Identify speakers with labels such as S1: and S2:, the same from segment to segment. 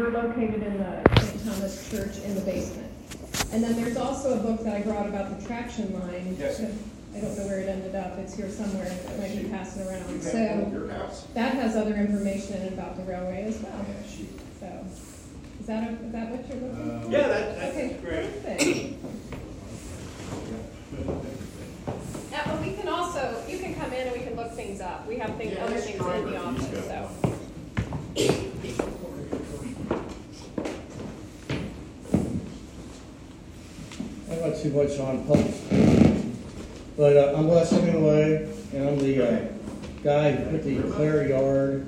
S1: we're located in the St. Thomas Church in the basement. And then there's also a book that I brought about the traction line.
S2: Yes.
S1: I don't know where it ended up, it's here somewhere, it might be passing around.
S2: You have one at
S1: So
S2: your house.
S1: that has other information in it about the railway as well.
S2: Yeah, she-
S1: So, is that, a- is that what you're looking for?
S2: Um, yeah, that,
S1: Okay,
S2: that's great.
S1: perfect. Yeah, but we can also, you can come in and we can look things up. We have things,
S2: Yeah,
S1: other things in the office, so.
S3: I'm not too much on public, but uh, I'm Les Hemingway, and I'm the uh, guy who put the Clare Yard,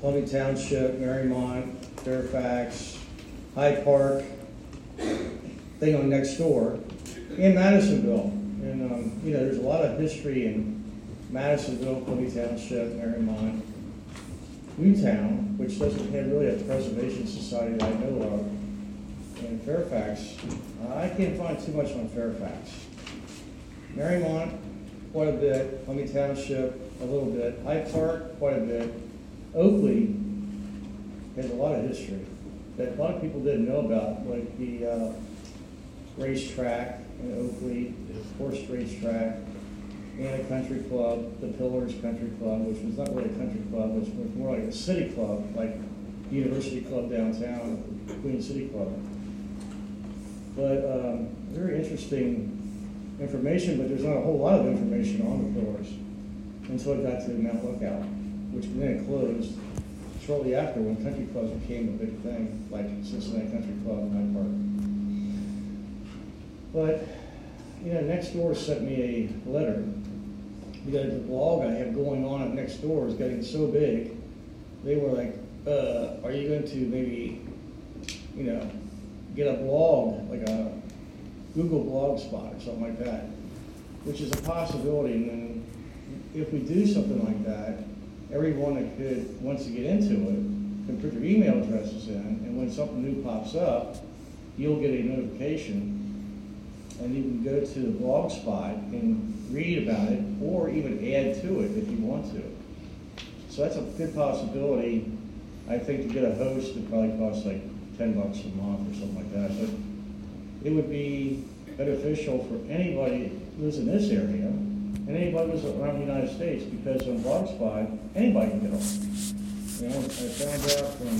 S3: Columbia Township, Mariemont, Fairfax, Hyde Park thing on next door in Madisonville. And, um, you know, there's a lot of history in Madisonville, Columbia Township, Mariemont, Newtown, which doesn't have really a preservation society that I know of. And Fairfax, uh, I can't find too much on Fairfax. Mariemont, quite a bit, Columbia Township, a little bit, Hyde Park, quite a bit. Oakley has a lot of history that a lot of people didn't know about, like the uh, racetrack in Oakley, the horse racetrack, and a country club, the Pillars Country Club, which was not really a country club, it was more like a city club, like the University Club downtown, Queen City Club. But um, very interesting information, but there's not a whole lot of information on the Pillars until it got to Mount Lookout, which then closed shortly after when country clubs became a big thing, like Cincinnati Country Club and Park. But, you know, next door sent me a letter because the blog I have going on at next door is getting so big. They were like, uh, are you going to maybe, you know, get a blog, like a Google blog spot or something like that, which is a possibility. And then if we do something like that, everyone that could, wants to get into it, can put their email addresses in, and when something new pops up, you'll get a notification, and you can go to the blog spot and read about it, or even add to it if you want to. So that's a good possibility. I think to get a host, it probably costs like ten bucks a month or something like that, but it would be beneficial for anybody who lives in this area and anybody who's around the United States, because on Blogspot, anybody can get on. You know, I found out from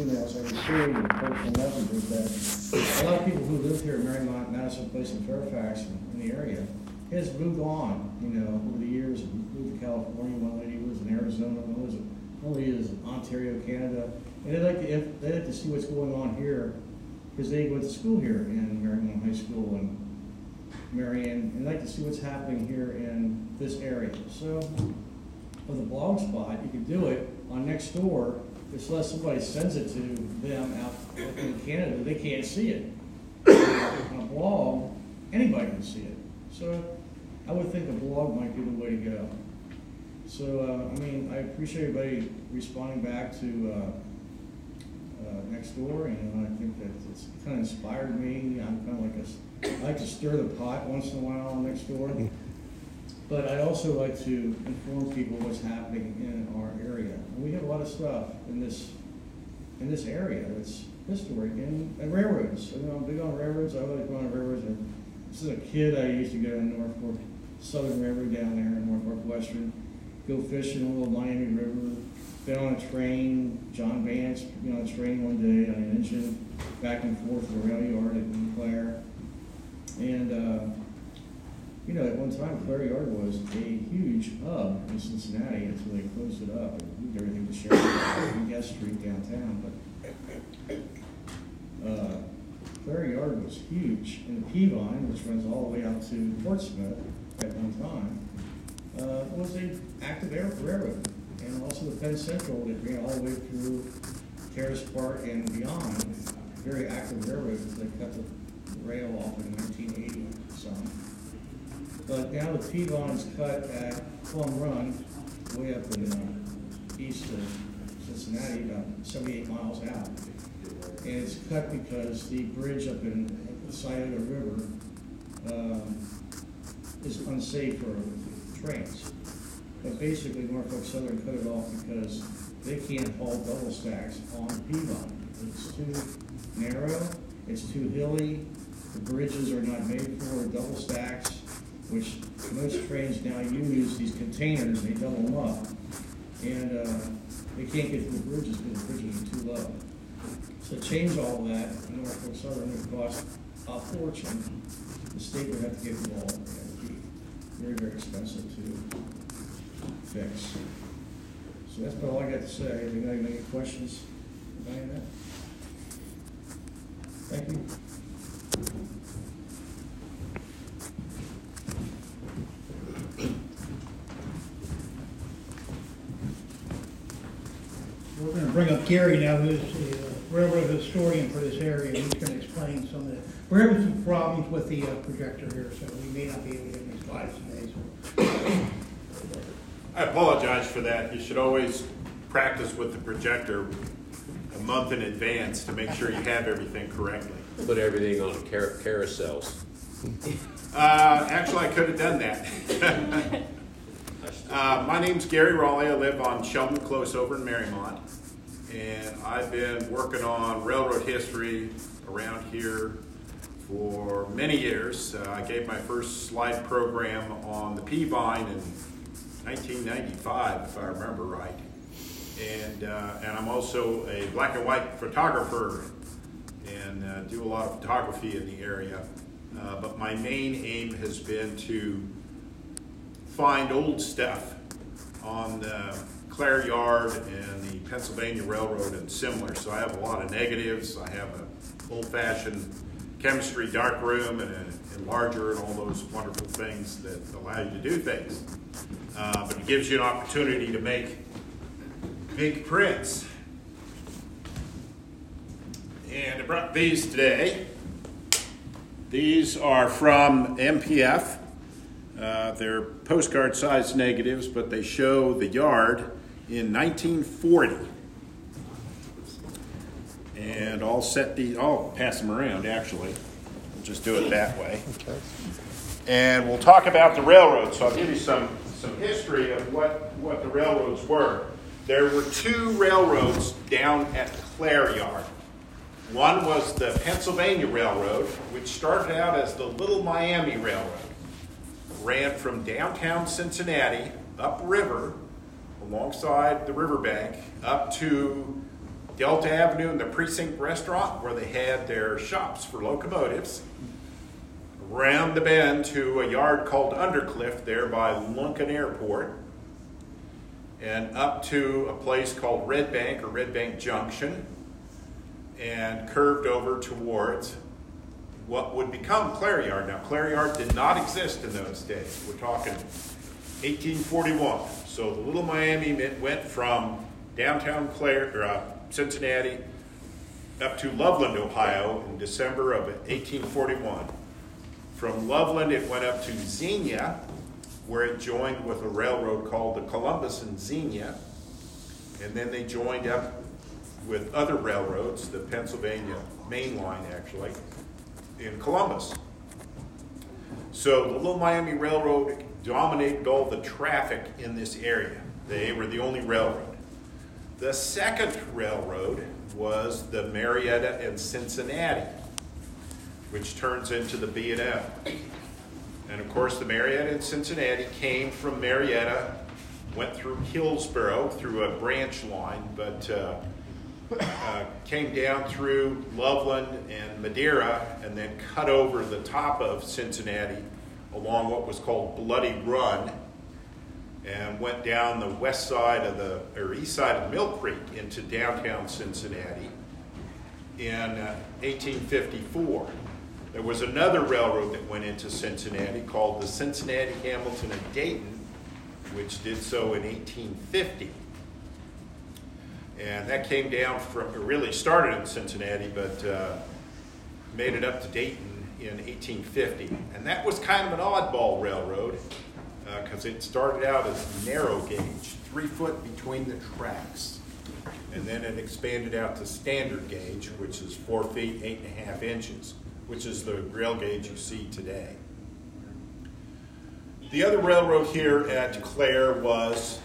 S3: emails I received and personal messages that a lot of people who live here in Mariemont, Madison Place, and Fairfax, in the area, has moved on, you know, over the years, moved to California, one lady was in Arizona, one lives, lady lives in Ontario, Canada, and they like to, they like to see what's going on here, because they went to school here in Mariemont High School and Marion, and they like to see what's happening here in this area. So, with a blog spot, you can do it on Nextdoor, just unless somebody sends it to them out in Canada, they can't see it. On a blog, anybody can see it. So, I would think a blog might be the way to go. So, uh, I mean, I appreciate everybody responding back to, uh, uh, next door, and I think that it's kind of inspired me. I'm kind of like a, I like to stir the pot once in a while next door. But I also like to inform people what's happening in our area. And we have a lot of stuff in this, in this area that's historic, and, and railroads. You know, I'm big on railroads, I like going on railroads, and this is a kid, I used to go to Norfolk Southern Railroad down there in Norfolk Western, go fishing on the little Miami River, been on a train, John Vance, you know, on a train one day, an engine, back and forth to the rail yard at New. And, uh, you know, at one time, Clare Yard was a huge hub in Cincinnati until they closed it up and moved everything to Sheridan Gest Street downtown. But uh, Yard was huge, and the Peavine, which runs all the way out to Portsmouth at one time, uh, was a active air railroad, and also the Penn Central that ran all the way through Terrace Park and beyond, very active railroad. Because they cut the rail off in 1980 some. But now the Peavine's cut at Plum Run, way up in uh, east of Cincinnati, about 78 miles out. And it's cut because the bridge up in at the Scioto River um, is unsafe for trains. But basically Norfolk Southern cut it off because they can't haul double stacks on Peavine. It's too narrow, it's too hilly, the bridges are not made for double stacks, which most trains now use these containers, they double them up. And, uh, they can't get through the bridges because the bridges are too low. So change all that, Norfolk Southern would cost a fortune. The state would have to get involved, and it would be very, very expensive to fix. So that's about all I got to say. Anybody got any questions of that? Thank you.
S2: We're gonna bring up Gary now, who's the uh, railroad historian for this area, he's gonna explain some of the, we're having some problems with the uh, projector here, so we may not be able to get any slides today, so.
S4: I apologize for that. You should always practice with the projector a month in advance to make sure you have everything correctly.
S5: Put everything on car- carousels.
S4: Uh, actually, I could have done that. uh, my name's Gary Raleigh. I live on Sheldon Close over in Mariemont. And I've been working on railroad history around here for many years. Uh, I gave my first slide program on the Peavine in 1995, if I remember right. And, uh, and I'm also a black and white photographer and uh, do a lot of photography in the area. Uh, but my main aim has been to find old stuff on the Clare Yard and the Pennsylvania Railroad and similar. So I have a lot of negatives. I have an old-fashioned chemistry dark room and an enlarger and all those wonderful things that allow you to do things. Uh, but it gives you an opportunity to make big prints. And I brought these today. These are from MPF. Uh, they're postcard sized negatives, but they show the yard in 1940. And I'll set these, I'll pass them around actually. We'll just do it that way. Okay. And we'll talk about the railroad. So I'll give you some, some history of what, what the railroads were. There were two railroads down at Clare Yard. One was the Pennsylvania Railroad, which started out as the Little Miami Railroad. Ran from downtown Cincinnati upriver alongside the riverbank up to Delta Avenue and the Precinct Restaurant where they had their shops for locomotives. Around the bend to a yard called Undercliff there by Lunken Airport. And up to a place called Red Bank or Red Bank Junction and curved over towards what would become Clare Yard. Now, Clare Yard did not exist in those days. We're talking 1841. So the Little Miami Mint went from downtown Clare, or, uh, Cincinnati up to Loveland, Ohio in December of 1841. From Loveland, it went up to Xenia, where it joined with a railroad called the Columbus and Xenia. And then they joined up with other railroads, the Pennsylvania Main Line actually, in Columbus. So the Little Miami Railroad dominated all the traffic in this area. They were the only railroad. The second railroad was the Marietta and Cincinnati, which turns into the B&M. And of course, the Marietta and Cincinnati came from Marietta, went through Hillsboro through a branch line, but uh, uh, came down through Loveland and Madeira and then cut over the top of Cincinnati along what was called Bloody Run and went down the west side of the, or east side of Mill Creek into downtown Cincinnati in uh, 1854. There was another railroad that went into Cincinnati called the Cincinnati, Hamilton, and Dayton, which did so in 1850. And that came down from, it really started in Cincinnati, but uh, made it up to Dayton in 1850. And that was kind of an oddball railroad because uh, it started out as narrow gauge, three foot between the tracks. And then it expanded out to standard gauge, which is four feet, eight and a half inches, which is the rail gauge you see today. The other railroad here at Clare was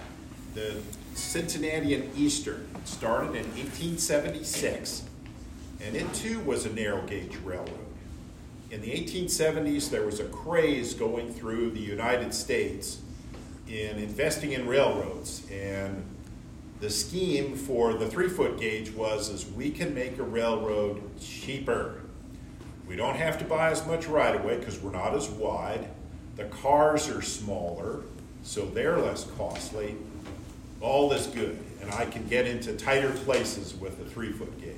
S4: the Cincinnati and Eastern. It started in 1876, and it too was a narrow gauge railroad. In the 1870s, there was a craze going through the United States in investing in railroads, and the scheme for the three foot gauge was is we can make a railroad cheaper. We don't have to buy as much right away because we're not as wide. The cars are smaller, so they're less costly. All is good, and I can get into tighter places with a three foot gauge.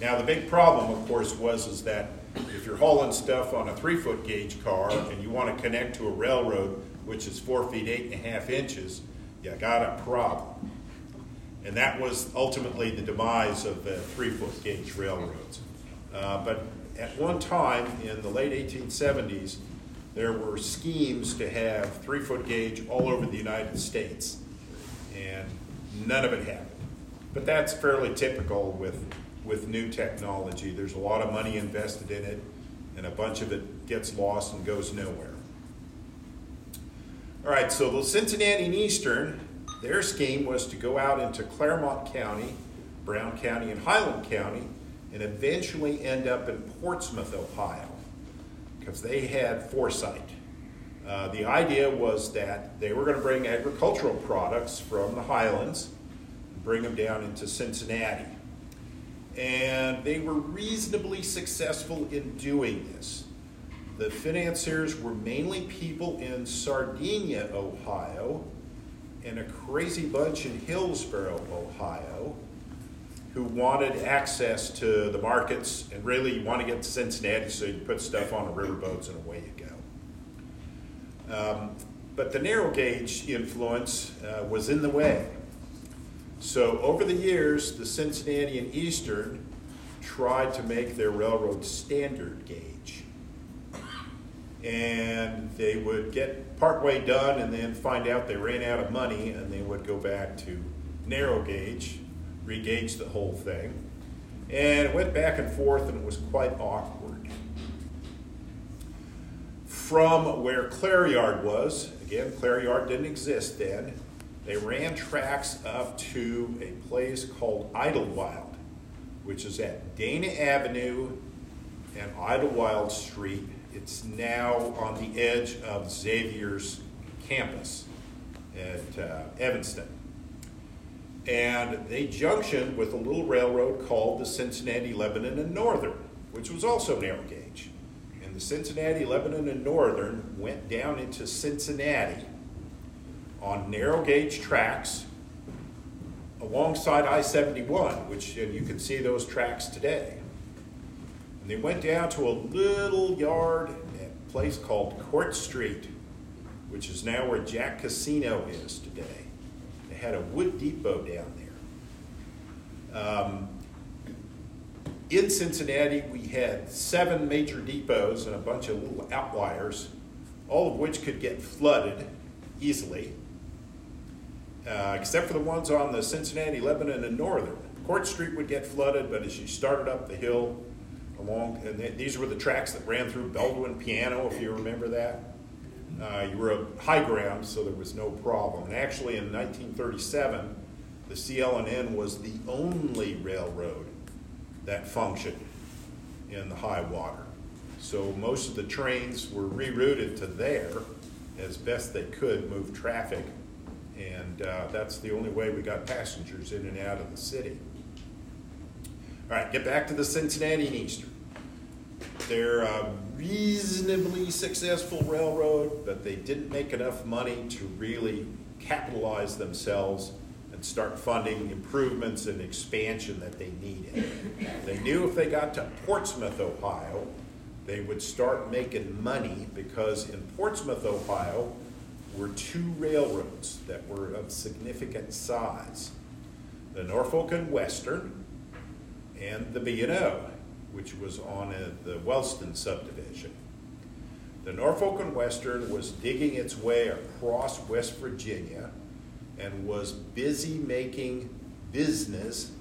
S4: Now the big problem, of course, was is that if you're hauling stuff on a three foot gauge car and you want to connect to a railroad which is four feet eight and a half inches, you got a problem. And that was ultimately the demise of the three foot gauge railroads. Uh, but at one time in the late 1870s, there were schemes to have three foot gauge all over the United States, and none of it happened. But that's fairly typical with, with new technology. There's a lot of money invested in it, and a bunch of it gets lost and goes nowhere. All right, so the Cincinnati and Eastern, their scheme was to go out into Clermont County, Brown County, and Highland County, and eventually end up in Portsmouth, Ohio, because they had foresight. Uh, the idea was that they were going to bring agricultural products from the highlands and bring them down into Cincinnati. And they were reasonably successful in doing this. The financiers were mainly people in Sardinia, Ohio, and a crazy bunch in Hillsboro, Ohio, who wanted access to the markets and really you want to get to Cincinnati so you put stuff on the riverboats and away you go. Um, but the narrow gauge influence uh, was in the way. So over the years, the Cincinnati and Eastern tried to make their railroad standard gauge. And they would get partway done and then find out they ran out of money and they would go back to narrow gauge regauge the whole thing. And it went back and forth and it was quite awkward. From where Clare Yard was, again, Clare Yard didn't exist then, they ran tracks up to a place called Idlewild, which is at Dana Avenue and Idlewild Street. It's now on the edge of Xavier's campus at uh, Evanston and they junctioned with a little railroad called the Cincinnati, Lebanon, and Northern, which was also narrow gauge. And the Cincinnati, Lebanon, and Northern went down into Cincinnati on narrow gauge tracks alongside I 71, which you can see those tracks today. And they went down to a little yard at a place called Court Street, which is now where Jack Casino is today had a wood depot down there. Um, in Cincinnati, we had seven major depots and a bunch of little outliers, all of which could get flooded easily, uh, except for the ones on the Cincinnati, Lebanon, and Northern. Court Street would get flooded, but as you started up the hill along, and these were the tracks that ran through Baldwin Piano, if you remember that. Uh, you were a high ground, so there was no problem. And actually, in 1937, the CL&N was the only railroad that functioned in the high water. So most of the trains were rerouted to there as best they could move traffic, and uh, that's the only way we got passengers in and out of the city. All right, get back to the Cincinnati and Eastern. They're a reasonably successful railroad, but they didn't make enough money to really capitalize themselves and start funding improvements and expansion that they needed. They knew if they got to Portsmouth, Ohio, they would start making money because in Portsmouth, Ohio, were two railroads that were of significant size the Norfolk and Western and the B&O which was on a, the Wellston subdivision. The Norfolk and Western was digging its way across West Virginia and was busy making business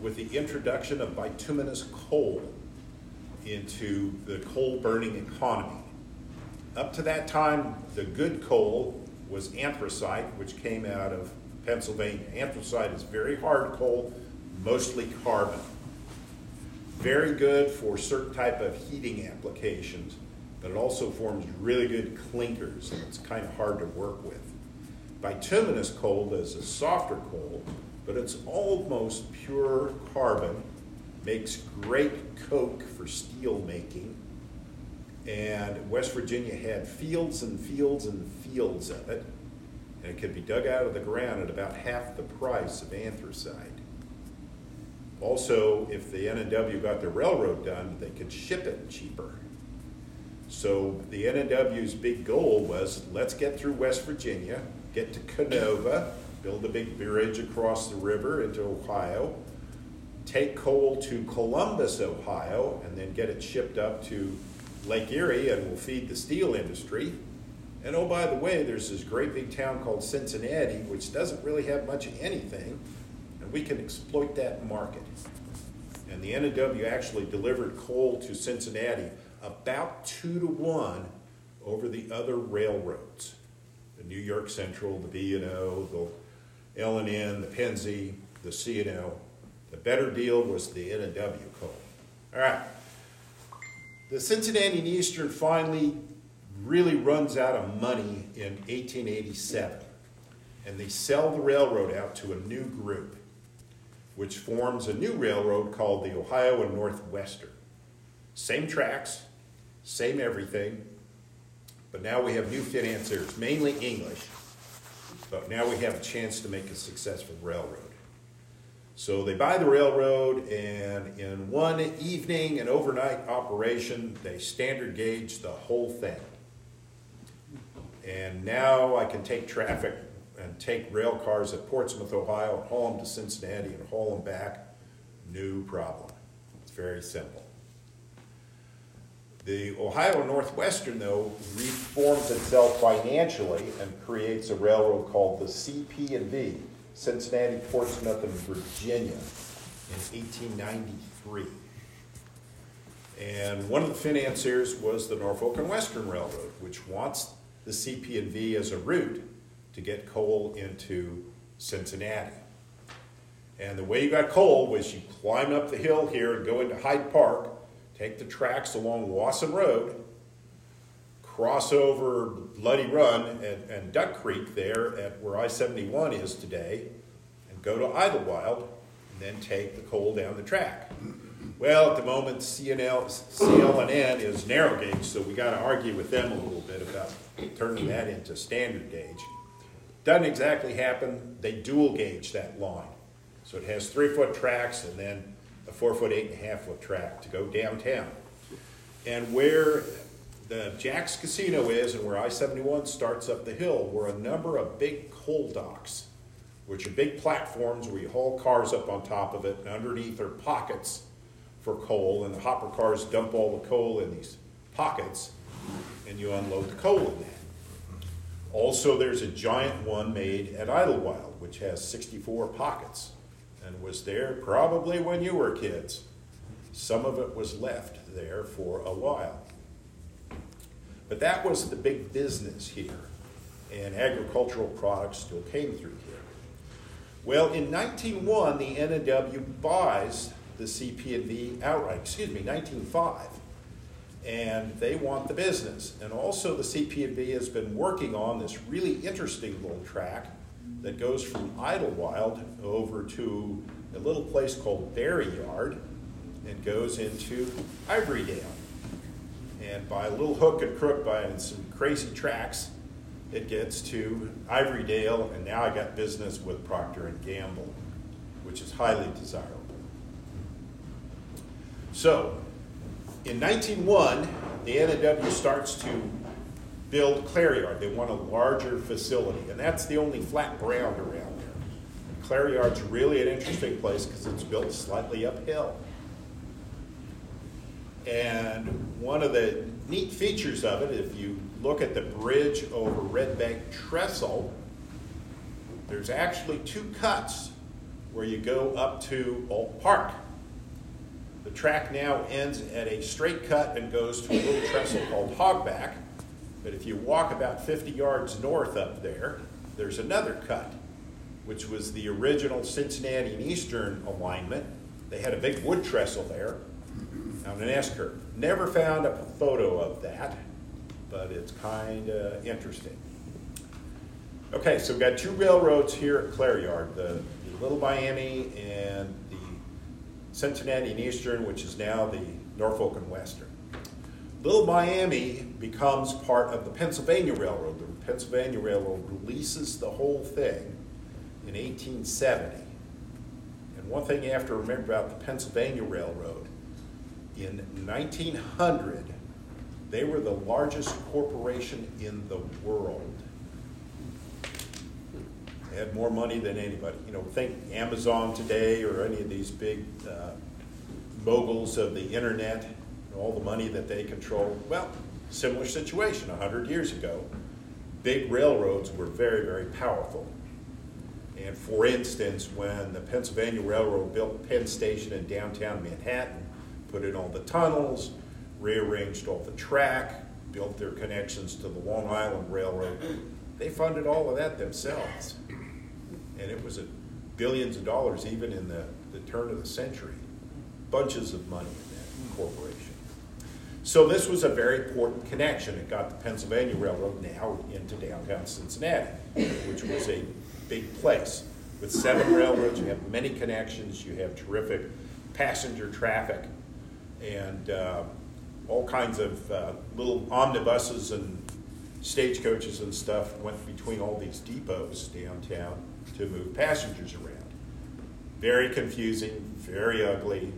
S4: with the introduction of bituminous coal into the coal burning economy. Up to that time, the good coal was anthracite, which came out of Pennsylvania. Anthracite is very hard coal, mostly carbon. Very good for certain type of heating applications, but it also forms really good clinkers, and it's kind of hard to work with. Bituminous coal is a softer coal, but it's almost pure carbon, makes great coke for steel making, and West Virginia had fields and fields and fields of it, and it could be dug out of the ground at about half the price of anthracite. Also, if the N&W got the railroad done, they could ship it cheaper. So the N&W's big goal was, let's get through West Virginia, get to Kenova, build a big bridge across the river into Ohio, take coal to Columbus, Ohio, and then get it shipped up to Lake Erie and we'll feed the steel industry. And oh, by the way, there's this great big town called Cincinnati, which doesn't really have much of anything, we can exploit that market. And the N&W actually delivered coal to Cincinnati about two to one over the other railroads. The New York Central, the B&O, the L&N, the Pennsy, the C&O. The better deal was the N&W coal. All right. The Cincinnati and Eastern finally really runs out of money in 1887, and they sell the railroad out to a new group, which forms a new railroad called the Ohio and Northwestern. Same tracks, same everything, but now we have new financiers, mainly English, but now we have a chance to make a successful railroad. So they buy the railroad, and in one evening, an overnight operation, they standard gauge the whole thing. And now I can take traffic take rail cars at Portsmouth, Ohio, and haul them to Cincinnati and haul them back. New problem. It's very simple. The Ohio Northwestern, though, reforms itself financially and creates a railroad called the CP&V, Cincinnati, Portsmouth, and Virginia, in 1893. And one of the financiers was the Norfolk and Western Railroad, which wants the CP&V as a route to get coal into Cincinnati. And the way you got coal was you climb up the hill here and go into Hyde Park, take the tracks along Wasson Road, cross over Bloody Run and, and Duck Creek there at where I-71 is today, and go to Idlewild, and then take the coal down the track. Well, at the moment, CNL, CL&N is narrow gauge, so we got to argue with them a little bit about turning that into standard gauge. Doesn't exactly happen. They dual gauge that line. So it has three foot tracks and then a four foot, eight and a half foot track to go downtown. And where the Jack's Casino is and where I 71 starts up the hill were a number of big coal docks, which are big platforms where you haul cars up on top of it, and underneath are pockets for coal, and the hopper cars dump all the coal in these pockets, and you unload the coal in that. Also, there's a giant one made at Idlewild, which has 64 pockets and was there probably when you were kids. Some of it was left there for a while. But that was the big business here, and agricultural products still came through here. Well, in 1901, the N&W buys the CP&V outright, excuse me, 1905, and they want the business. And also the CP&V has been working on this really interesting little track that goes from Idlewild over to a little place called Berry Yard and goes into Ivorydale. And by a little hook and crook, by some crazy tracks, it gets to Ivorydale, and now I got business with Procter and Gamble, which is highly desirable. So, in 1901, the N&W starts to build Clare Yard. They want a larger facility, and that's the only flat ground around there. Clare Yard's really an interesting place because it's built slightly uphill. And one of the neat features of it, if you look at the bridge over Red Bank Trestle, there's actually two cuts where you go up to Ault Park. The track now ends at a straight cut and goes to a little trestle called Hogback. But if you walk about 50 yards north up there, there's another cut. which was the original Cincinnati and Eastern alignment. They had a big wood trestle there on an S curve. Never found a photo of that, but it's kind of interesting. Okay, so we've got two railroads here at Clare Yard, the, the Little Miami and Cincinnati and Eastern, which is now the Norfolk and Western. Little Miami becomes part of the Pennsylvania Railroad. The Pennsylvania Railroad releases the whole thing in 1870. And one thing you have to remember about the Pennsylvania Railroad, in 1900, they were the largest corporation in the world. Had more money than anybody. You know, think Amazon today or any of these big uh, moguls of the internet, all the money that they control. Well, similar situation 100 years ago. Big railroads were very, very powerful. And for instance, when the Pennsylvania Railroad built Penn Station in downtown Manhattan, put in all the tunnels, rearranged all the track, built their connections to the Long Island Railroad, they funded all of that themselves. And it was a billions of dollars even in the, the turn of the century. Bunches of money in that corporation. So this was a very important connection. It got the Pennsylvania Railroad now into downtown Cincinnati, which was a big place. With seven railroads, you have many connections, you have terrific passenger traffic, and uh, all kinds of uh, little omnibuses and stagecoaches and stuff went between all these depots downtown to move passengers around. Very confusing, very ugly,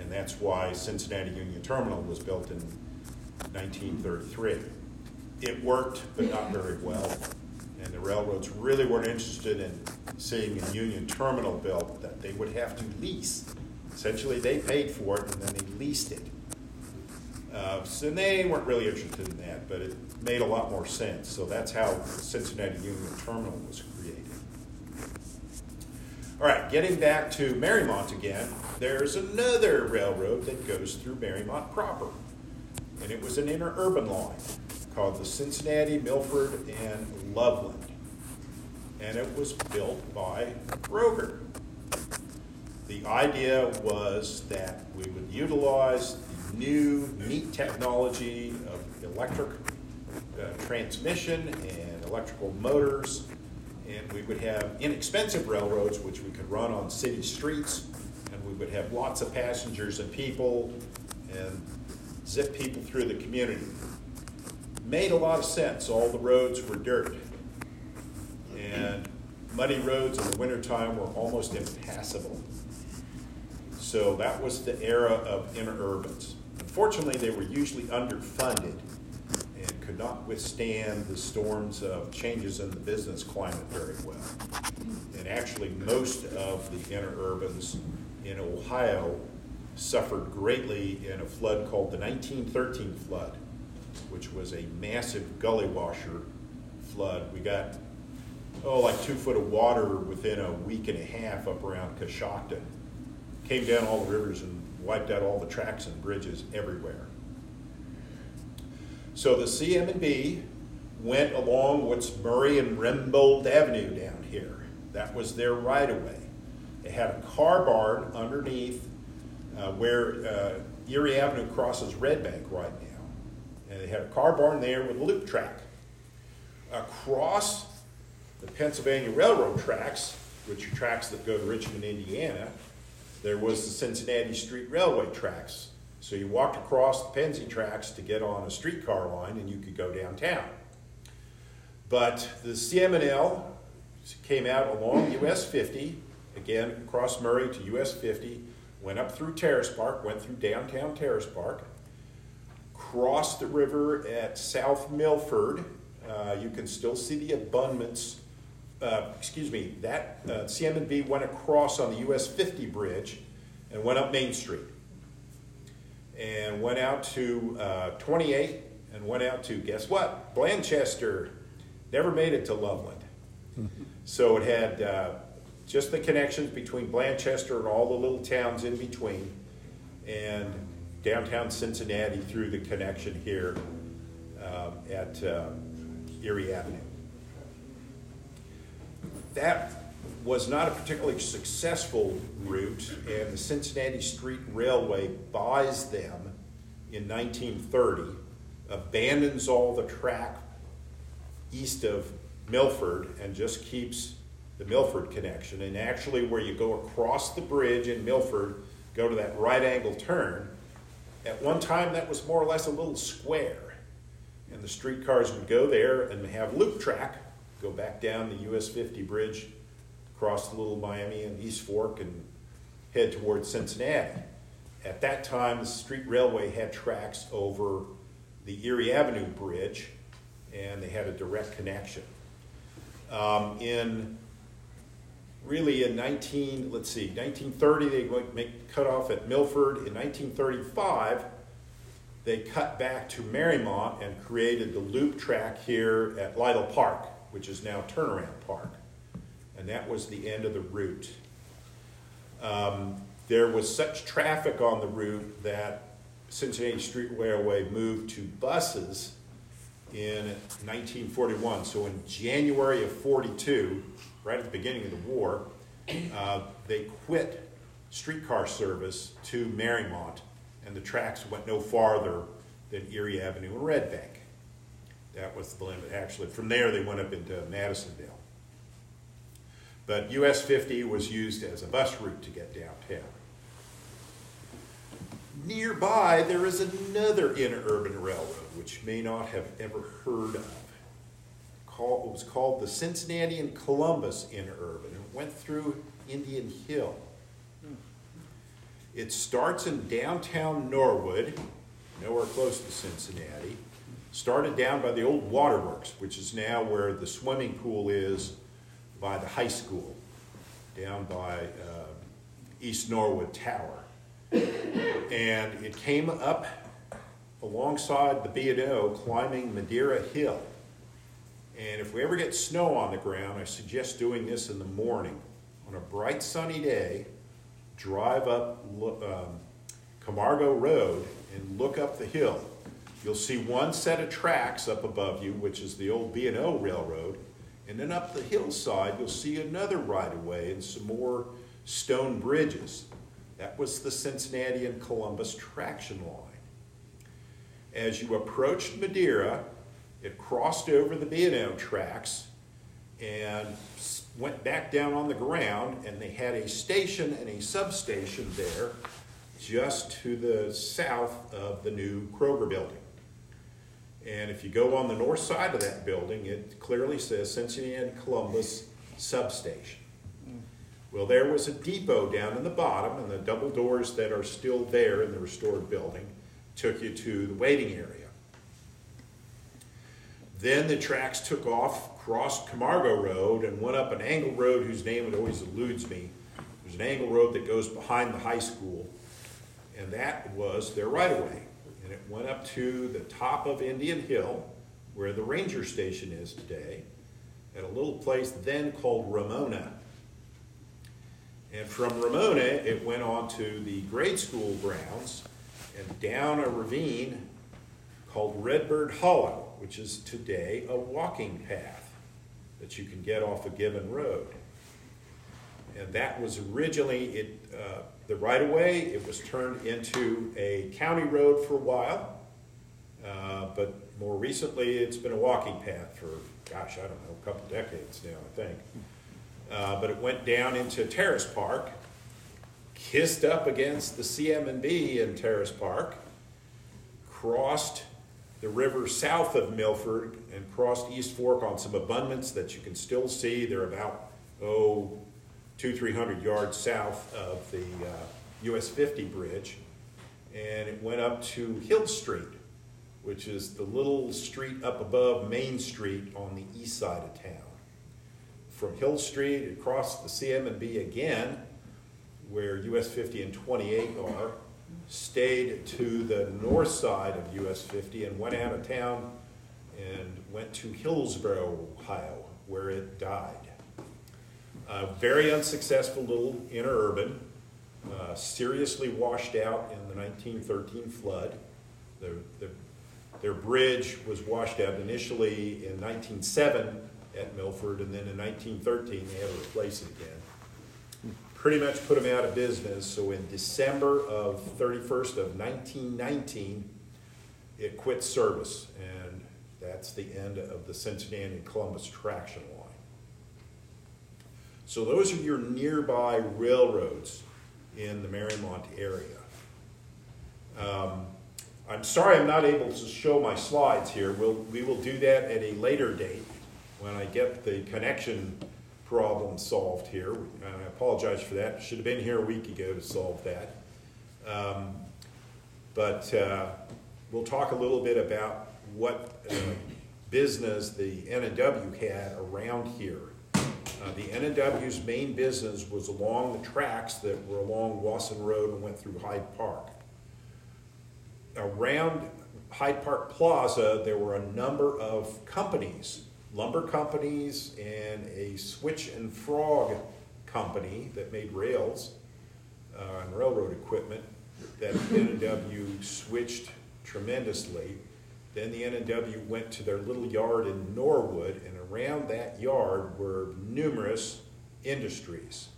S4: and that's why Cincinnati Union Terminal was built in 1933. It worked, but not very well, and the railroads really weren't interested in seeing a Union Terminal built that they would have to lease. Essentially, they paid for it and then they leased it. Uh, so they weren't really interested in that, but it made a lot more sense. So that's how Cincinnati Union Terminal was created. All right, getting back to Mariemont again, there's another railroad that goes through Mariemont proper. And it was an interurban line called the Cincinnati, Milford, and Loveland. And it was built by Roger. The idea was that we would utilize the new, neat technology of electric uh, transmission and electrical motors, and we would have inexpensive railroads which we could run on city streets, and we would have lots of passengers and people, and zip people through the community. Made a lot of sense. All the roads were dirt. And muddy roads in the wintertime were almost impassable. So that was the era of interurbans. Unfortunately, they were usually underfunded could not withstand the storms of changes in the business climate very well. And actually, most of the interurbans in Ohio suffered greatly in a flood called the 1913 flood, which was a massive gully washer flood. We got, oh, like two foot of water within a week and a half up around Coshocton. Came down all the rivers and wiped out all the tracks and bridges everywhere. So the CM&B went along what's Murray and Rembold Avenue down here. That was their right of way. They had a car barn underneath uh, where uh, Erie Avenue crosses Red Bank right now. And they had a car barn there with a loop track. Across the Pennsylvania Railroad tracks, which are tracks that go to Richmond, Indiana, there was the Cincinnati Street Railway tracks. So you walked across the Pennsy tracks to get on a streetcar line and you could go downtown. But the CM&L came out along US 50, again across Murray to US 50, went up through Terrace Park, went through downtown Terrace Park, crossed the river at South Milford. Uh, you can still see the abundance. Uh, excuse me, that uh, went across on the US 50 bridge and went up Main Street and went out to uh, 28 and went out to, guess what? Blanchester. Never made it to Loveland. so it had uh, just the connections between Blanchester and all the little towns in between, and downtown Cincinnati through the connection here uh, at uh, Erie Avenue. That was not a particularly successful route, and the Cincinnati Street Railway buys them in 1930, abandons all the track east of Milford and just keeps the Milford connection. And actually, where you go across the bridge in Milford, go to that right angle turn, at one time that was more or less a little square. And the streetcars would go there and have loop track, go back down the US 50 bridge, cross the Little Miami and East Fork, and head towards Cincinnati. At that time, the street railway had tracks over the Erie Avenue Bridge, and they had a direct connection. Um, in really in 19, let's see, 1930 they make cut off at Milford. In 1935, they cut back to Mariemont and created the loop track here at Lytle Park, which is now Turnaround Park. And that was the end of the route. Um, there was such traffic on the route that Cincinnati Street Railway moved to buses in 1941. So in January of 42, right at the beginning of the war, uh, they quit streetcar service to Mariemont, and the tracks went no farther than Erie Avenue and Red Bank. That was the limit. Actually, from there they went up into Madisonville. But US 50 was used as a bus route to get downtown. Nearby, there is another interurban railroad, which you may not have ever heard of. It was called the Cincinnati and Columbus Interurban. It went through Indian Hill. It starts in downtown Norwood, nowhere close to Cincinnati. Started down by the old waterworks, which is now where the swimming pool is by the high school, down by uh, East Norwood Tower. And it came up alongside the B&O, climbing Madeira Hill. And if we ever get snow on the ground, I suggest doing this in the morning. On a bright sunny day, drive up um, Camargo Road and look up the hill. You'll see one set of tracks up above you, which is the old B&O Railroad, and then up the hillside you'll see another right-of-way and some more stone bridges. That was the Cincinnati and Columbus traction line. As you approached Madeira, it crossed over the B&O tracks and went back down on the ground, and they had a station and a substation there just to the south of the new Kroger building. And if you go on the north side of that building, it clearly says Cincinnati Columbus Substation. Well, there was a depot down in the bottom, and the double doors that are still there in the restored building took you to the waiting area. Then the tracks took off, crossed Camargo Road, and went up an angle road whose name it always eludes me. There's an angle road that goes behind the high school, and that was their right of way. And it went up to the top of Indian Hill, where the ranger station is today, at a little place then called Ramona. And from Ramona, it went on to the grade school grounds and down a ravine called Redbird Hollow, which is today a walking path that you can get off a given road. And that was originally it, uh, the right of way. It was turned into a county road for a while, uh, but more recently it's been a walking path for, gosh, I don't know, a couple decades now, I think. Uh, but it went down into Terrace Park, kissed up against the CM&B in Terrace Park, crossed the river south of Milford and crossed East Fork on some abundance that you can still see. They're about, oh, two, three hundred yards south of the uh, US 50 bridge. And it went up to Hill Street, which is the little street up above Main Street on the east side of town. From Hill Street, it crossed the CM&B again, where US 50 and 28 are, stayed to the north side of US 50 and went out of town and went to Hillsboro, Ohio, where it died. A very unsuccessful little interurban, uh, seriously washed out in the 1913 flood. The, the, their bridge was washed out initially in 1907 at Milford, and then in 1913 they had to replace it again. Pretty much put them out of business. So in December of 31st of 1919, it quit service, and that's the end of the Cincinnati and Columbus traction line. So those are your nearby railroads in the Mariemont area. Um, I'm sorry I'm not able to show my slides here. We'll, we will do that at a later date when I get the connection problem solved here. And I apologize for that. Should have been here a week ago to solve that. Um, but uh, we'll talk a little bit about what uh, business the N&W had around here. Uh, the N&W's main business was along the tracks that were along Wasson Road and went through Hyde Park around Hyde Park Plaza, there were a number of companies, lumber companies and a switch and frog company that made rails uh, and railroad equipment that the N&W switched tremendously. Then the N&W went to their little yard in Norwood, and around that yard were numerous industries,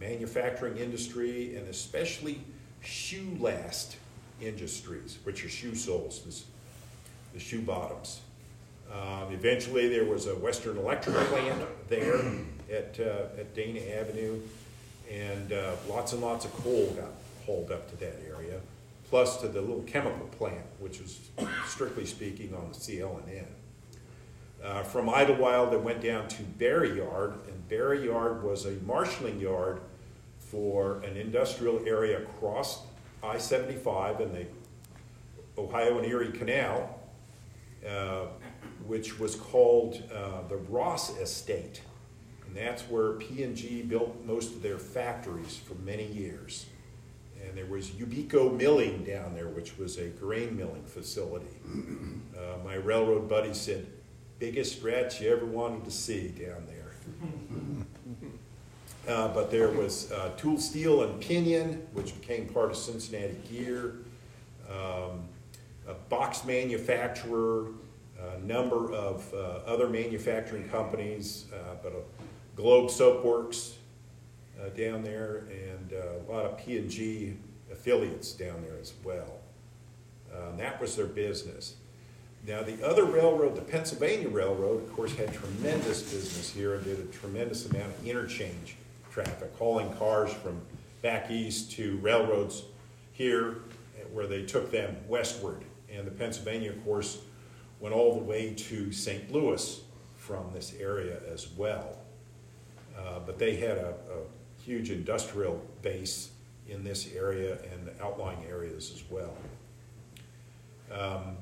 S4: manufacturing industry, and especially shoe last industries, which are shoe soles, the shoe bottoms. Um, eventually, there was a Western Electric plant there at, uh, at Dana Avenue, and uh, lots and lots of coal got hauled up to that area, plus to the little chemical plant, which was strictly speaking on the CL&N. Uh, from Idlewild, they went down to Berry Yard, and Berry Yard was a marshaling yard for an industrial area across I-75 and the Ohio and Erie Canal, uh, which was called uh, the Ross Estate. And that's where P&G built most of their factories for many years. And there was Ubico Milling down there, which was a grain milling facility. Uh, my railroad buddy said, biggest stretch you ever wanted to see down there. Uh, but there was uh, Tool Steel and Pinion, which became part of Cincinnati Gear, um, a box manufacturer, a number of uh, other manufacturing companies, uh, but a Globe Soapworks uh, down there, and uh, a lot of P&G affiliates down there as well. Um, that was their business. Now, the other railroad, the Pennsylvania Railroad, of course, had tremendous business here and did a tremendous amount of interchange traffic, hauling cars from back east to railroads here where they took them westward. And the Pennsylvania, of course, went all the way to St. Louis from this area as well. Uh, but they had a, a, huge industrial base in this area and outlying areas as well. Um,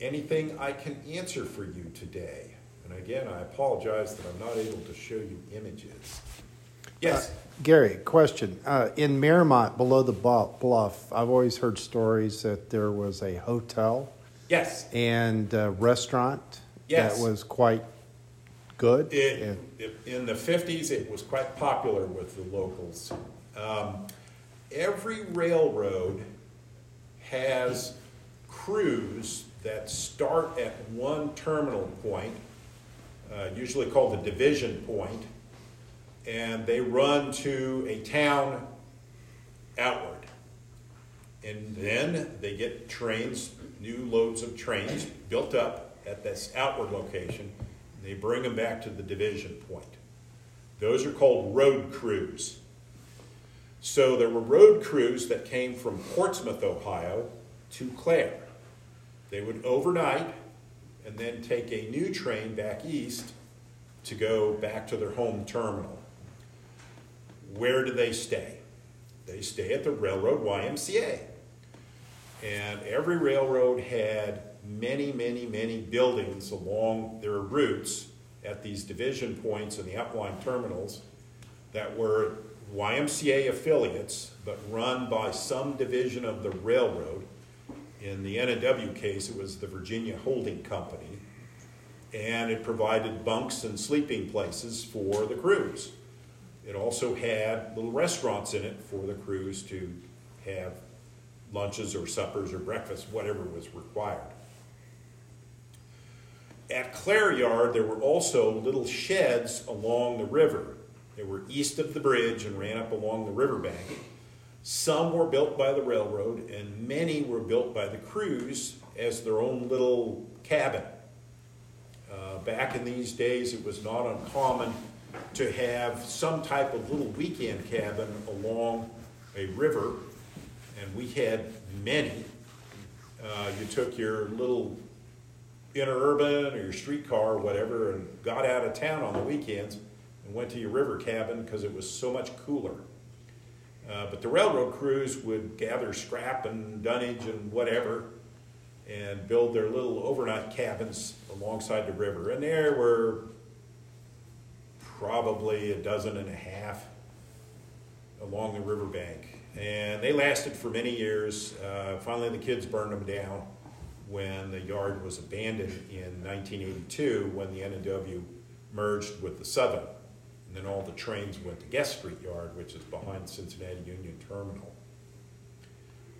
S4: anything I can answer for you today? And again, I apologize that I'm not able to show you images. Yes.
S6: Uh, Gary, question. Uh, in Mariemont, below the bluff, I've always heard stories that there was a hotel.
S4: Yes.
S6: And a restaurant.
S4: Yes.
S6: That was quite good.
S4: It, it, in the 50s, it was quite popular with the locals. Um, every railroad has crews that start at one terminal point, uh, usually called the division point, and they run to a town outward. And then they get trains, new loads of trains built up at this outward location, and they bring them back to the division point. Those are called road crews. So there were road crews that came from Portsmouth, Ohio to Clare. They would overnight and then take a new train back east to go back to their home terminal where do they stay? They stay at the railroad YMCA. And every railroad had many, many, many buildings along their routes at these division points and the outlying terminals that were YMCA affiliates, but run by some division of the railroad. In the N&W case, it was the Virginia Holding Company, and it provided bunks and sleeping places for the crews. It also had little restaurants in it for the crews to have lunches or suppers or breakfast, whatever was required. At Clare Yard, there were also little sheds along the river. They were east of the bridge and ran up along the riverbank. Some were built by the railroad, and many were built by the crews as their own little cabin. Uh, back in these days, it was not uncommon to have some type of little weekend cabin along a river, and we had many. Uh, you took your little interurban or your streetcar or whatever and got out of town on the weekends and went to your river cabin because it was so much cooler. Uh, but the railroad crews would gather scrap and dunnage and whatever and build their little overnight cabins alongside the river. And there were probably a dozen and a half along the riverbank. And they lasted for many years. Uh, finally, the kids burned them down when the yard was abandoned in 1982 when the N&W merged with the Southern. And then all the trains went to Gest Street Yard, which is behind Cincinnati Union Terminal.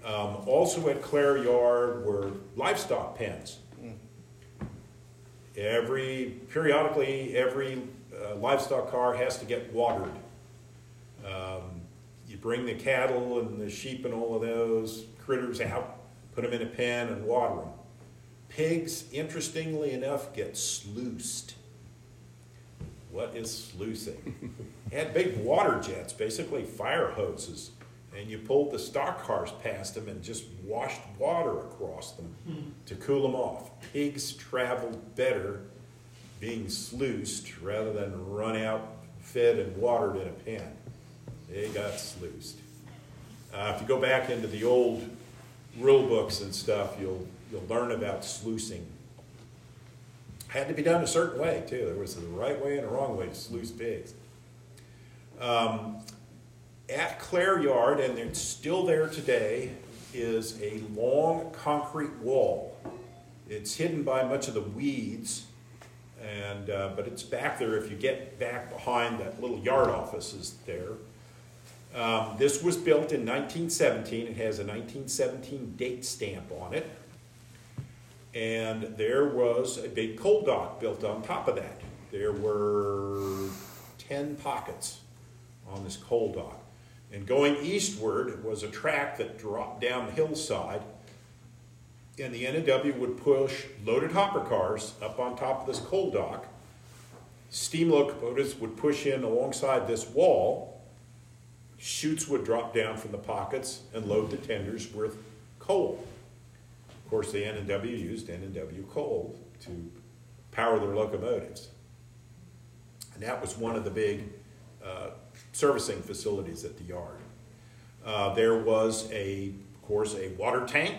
S4: Um, also at Clare Yard were livestock pens. Every periodically, every uh, livestock car has to get watered. Um, you bring the cattle and the sheep and all of those critters out, put them in a pen and water them. Pigs, interestingly enough, get sluiced. What is sluicing? had big water jets, basically fire hoses, and you pulled the stock cars past them and just washed water across them to cool them off. Pigs traveled better being sluiced rather than run out, fed, and watered in a pen. They got sluiced. Uh, if you go back into the old rule books and stuff, you'll you'll learn about sluicing. Had to be done a certain way too. There was the right way and a wrong way to sluice pigs. Um, at Clare Yard, and it's still there today, is a long concrete wall. It's hidden by much of the weeds, and uh, but it's back there. If you get back behind that little yard office is there. Um, this was built in 1917. It has a 1917 date stamp on it. And there was a big coal dock built on top of that. There were 10 pockets on this coal dock. And going eastward was a track that dropped down the hillside. And the N&W would push loaded hopper cars up on top of this coal dock. Steam locomotives would push in alongside this wall. Chutes would drop down from the pockets and load the tenders with coal. Of course, the N&W used N&W coal to power their locomotives. And that was one of the big uh, servicing facilities at the yard. Uh, there was a, of course, a water tank,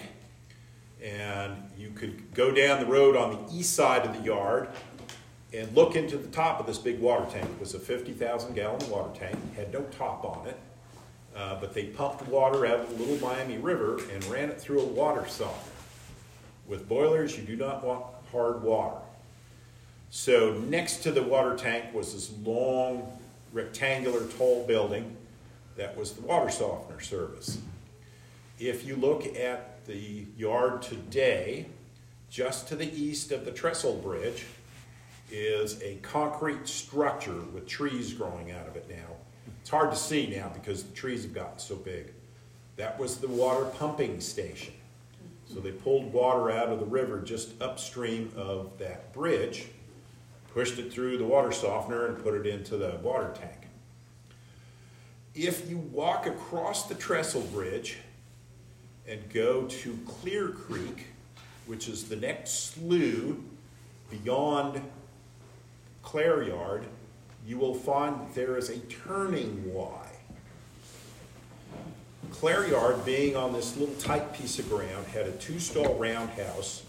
S4: and you could go down the road on the east side of the yard and look into the top of this big water tank. It was a 50,000 gallon water tank, had no top on it, uh, but they pumped water out of the Little Miami River and ran it through a water softener. With boilers, you do not want hard water. So next to the water tank was this long, rectangular, tall building that was the water softener service. If you look at the yard today, just to the east of the trestle bridge is a concrete structure with trees growing out of it now. It's hard to see now because the trees have gotten so big. That was the water pumping station. So they pulled water out of the river just upstream of that bridge, pushed it through the water softener, and put it into the water tank. If you walk across the trestle bridge and go to Clear Creek, which is the next slough beyond Clare Yard, you will find that there is a turning Y. Clare Yard, being on this little tight piece of ground, had a two-stall roundhouse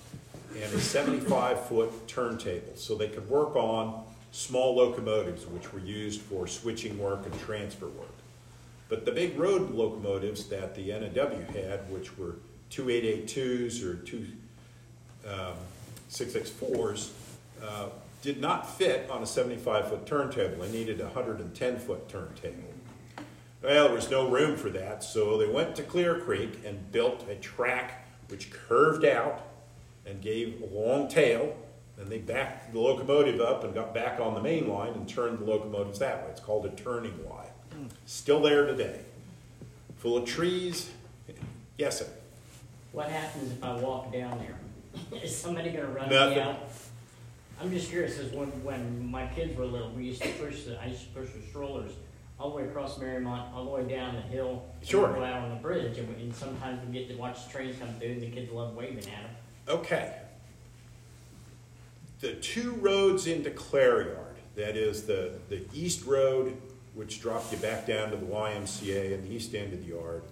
S4: and a 75-foot turntable, so they could work on small locomotives, which were used for switching work and transfer work. But the big road locomotives that the N&W had, which were 2882s or two um, 664s, uh, did not fit on a 75-foot turntable. They needed a 110-foot turntable. Well, there was no room for that, so they went to Clear Creek and built a track which curved out and gave a long tail Then they backed the locomotive up and got back on the main line and turned the locomotives that way. It's called a turning Y. Still there today. Full of trees. Yes, sir.
S7: What happens if I walk down there? Is somebody gonna run
S4: Nothing.
S7: me out? I'm just curious, cause when, when my kids were little, we used to push the, I used to push the strollers all the way across Mariemont, all the way down the hill. and
S4: Sure.
S7: Go out on the bridge, and, we- and sometimes we get to watch the trains come through, and the kids love waving at them.
S4: Okay. The two roads into Clare Yard, that is the, the east road, which dropped you back down to the YMCA and the east end of the yard,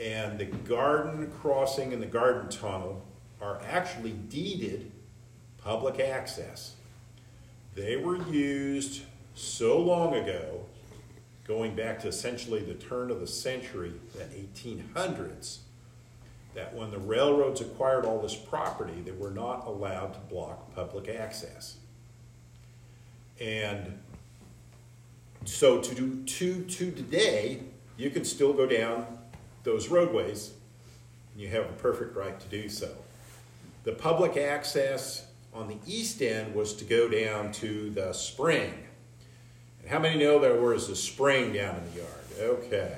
S4: and the garden crossing and the garden tunnel are actually deeded public access. They were used so long ago, going back to essentially the turn of the century, the 1800s, that when the railroads acquired all this property, they were not allowed to block public access. And so to do to to today, you can still go down those roadways, and you have a perfect right to do so. The public access on the east end was to go down to the spring. How many know there was a spring down in the yard? Okay.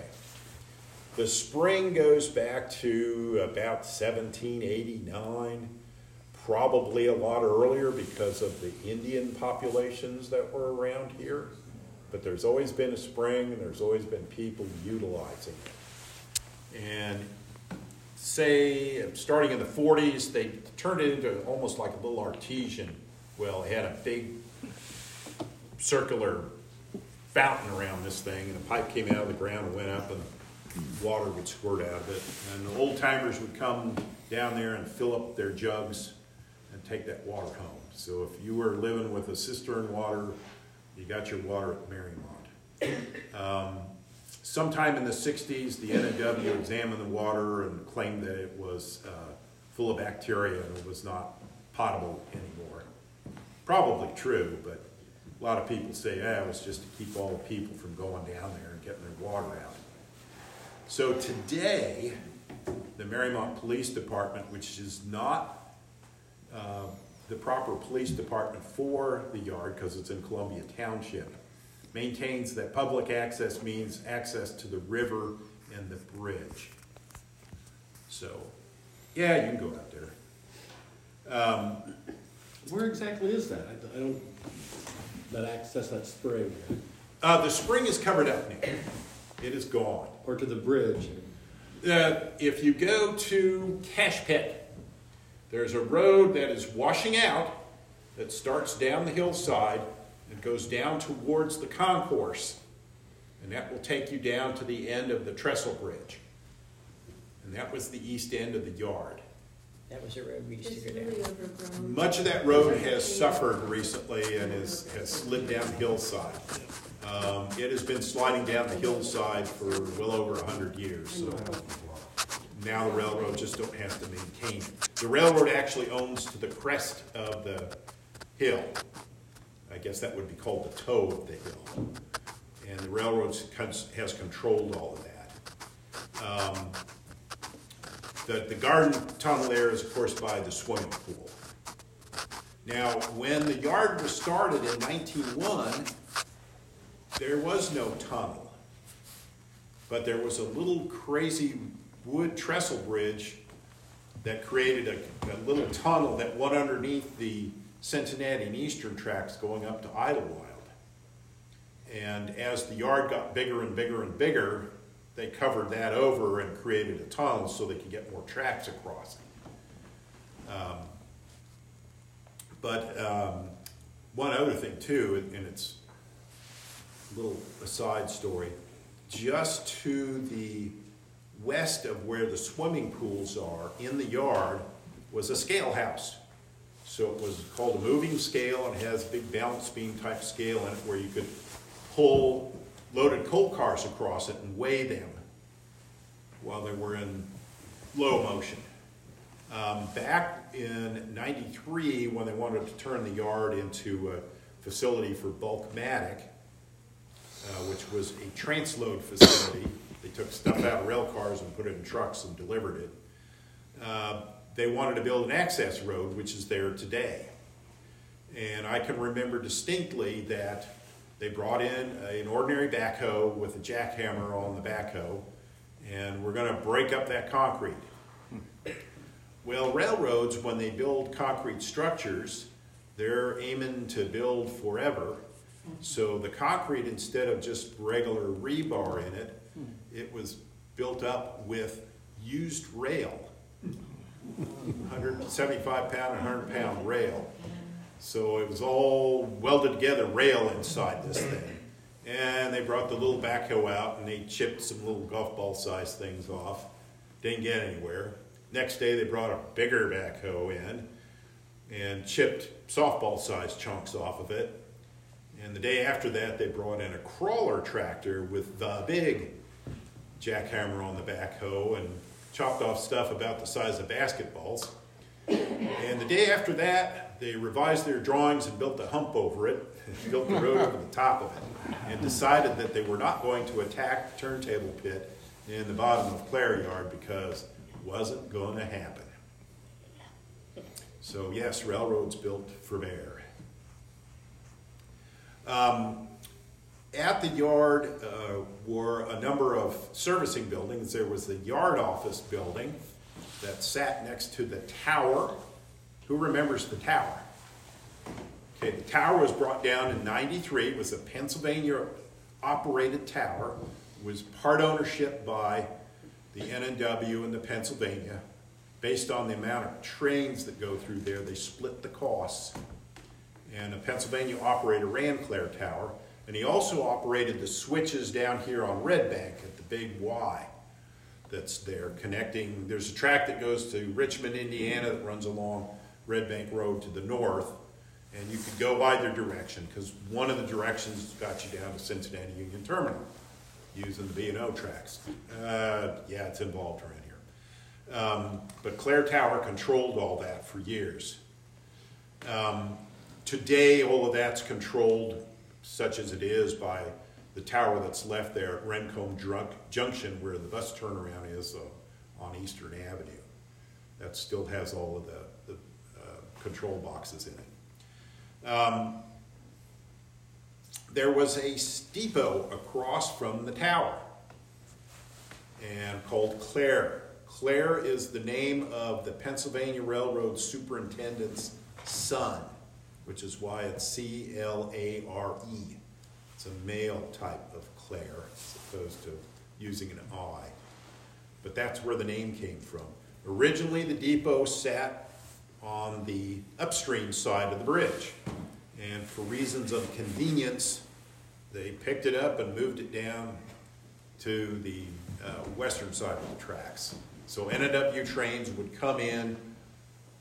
S4: The spring goes back to about 1789, probably a lot earlier because of the Indian populations that were around here. But there's always been a spring and there's always been people utilizing it. And say, starting in the 40s, they turned it into almost like a little artesian well. It had a big circular fountain around this thing, and a pipe came out of the ground and went up, and water would squirt out of it. And the old timers would come down there and fill up their jugs and take that water home. So if you were living with a cistern water, you got your water at Mariemont. Um, sometime in the 60s, the NNW examined the water and claimed that it was uh, full of bacteria and it was not potable anymore. Probably true, but a lot of people say, ah, it was just to keep all the people from going down there and getting their water out. So today, the Mariemont Police Department, which is not uh, the proper police department for the yard because it's in Columbia Township, maintains that public access means access to the river and the bridge. So, yeah, you can go out there. Um,
S8: Where exactly is that? I I don't, that access, that spring,
S4: uh, the spring is covered up now. It is gone.
S8: or to the bridge?
S4: Uh, if you go to Cash Pit, there's a road that is washing out that starts down the hillside and goes down towards the concourse. And that will take you down to the end of the trestle bridge. And that was the east end of the yard.
S7: That was the road we used
S9: It's
S7: to go down.
S9: overgrown.
S4: Much of that road has suffered recently and has, has slid down the hillside. Um, it has been sliding down the hillside for well over a hundred years, so now the railroad just don't have to maintain it. The railroad actually owns to the crest of the hill. I guess that would be called the toe of the hill. And the railroad has controlled all of that. Um, the, the garden tunnel there is, of course, by the swimming pool. Now, when the yard was started in 1901, there was no tunnel. But there was a little crazy wood trestle bridge that created a, a little tunnel that went underneath the Cincinnati and Eastern tracks going up to Idlewild. And as the yard got bigger and bigger and bigger, they covered that over and created a tunnel so they could get more tracks across it. Um, but um, one other thing too, and it's a little aside story, just to the west of where the swimming pools are in the yard was a scale house. So it was called a moving scale and has a big balance beam type scale in it where you could pull loaded coal cars across it and weigh them while they were in low motion. Um, back in 93, when they wanted to turn the yard into a facility for Bulkmatic, uh, which was a transload facility, they took stuff out of rail cars and put it in trucks and delivered it. Uh, they wanted to build an access road, which is there today. And I can remember distinctly that they brought in an ordinary backhoe with a jackhammer on the backhoe, and we're gonna break up that concrete. Well, railroads, when they build concrete structures, they're aiming to build forever. So the concrete, instead of just regular rebar in it, it was built up with used rail. 175 pound and 100 pound rail. So it was all welded together rail inside this thing. And they brought the little backhoe out and they chipped some little golf ball sized things off. Didn't get anywhere. Next day they brought a bigger backhoe in and chipped softball sized chunks off of it. And the day after that they brought in a crawler tractor with the big jackhammer on the backhoe and chopped off stuff about the size of basketballs. And the day after that, they revised their drawings and built a hump over it, built the road over the top of it, and decided that they were not going to attack the turntable pit in the bottom of Clare Yard because it wasn't going to happen. So yes, railroads built for bear. Um, at the yard uh, were a number of servicing buildings. There was the yard office building that sat next to the tower. Who remembers the tower? Okay, the tower was brought down in 93. It was a Pennsylvania operated tower. It was part ownership by the NNW and the Pennsylvania. Based on the amount of trains that go through there, they split the costs. And a Pennsylvania operator ran Clare Tower. And he also operated the switches down here on Red Bank at the big Y that's there connecting. There's a track that goes to Richmond, Indiana that runs along Red Bank Road to the north. And you could go either direction because one of the directions got you down to Cincinnati Union Terminal using the B&O tracks. Uh, yeah, it's involved around here. Um, but Clare Tower controlled all that for years. Um, today, all of that's controlled such as it is by the tower that's left there at Rendcomb Junction where the bus turnaround is uh, on Eastern Avenue. That still has all of the, control boxes in it. Um, there was a depot across from the tower and called Clare. Clare is the name of the Pennsylvania Railroad superintendent's son which is why it's C L A R E. It's a male type of Claire as opposed to using an I. But that's where the name came from. Originally, the depot sat on the upstream side of the bridge. And for reasons of convenience, they picked it up and moved it down to the uh, western side of the tracks. So NW trains would come in,